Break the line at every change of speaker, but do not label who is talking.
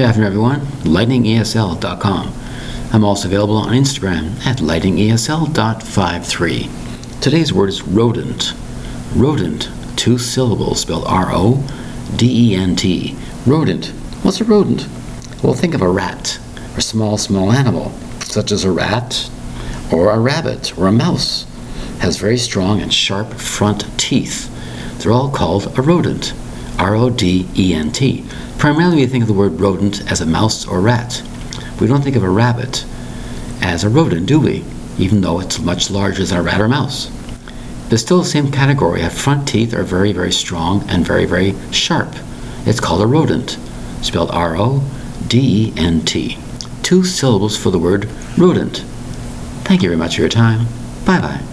Good afternoon, everyone. LightningESL.com. I'm also available on Instagram at lightningesl.53. Today's word is rodent. Rodent, two syllables spelled R O D E N T. Rodent. What's a rodent? Well, think of a rat, a small, small animal, such as a rat or a rabbit or a mouse. Has very strong and sharp front teeth. They're all called a rodent. R O D E N T. Primarily, we think of the word rodent as a mouse or rat. We don't think of a rabbit as a rodent, do we? Even though it's much larger than a rat or mouse. But still the same category. Our front teeth are very, very strong and very, very sharp. It's called a rodent, spelled R O D E N T. Two syllables for the word rodent. Thank you very much for your time. Bye bye.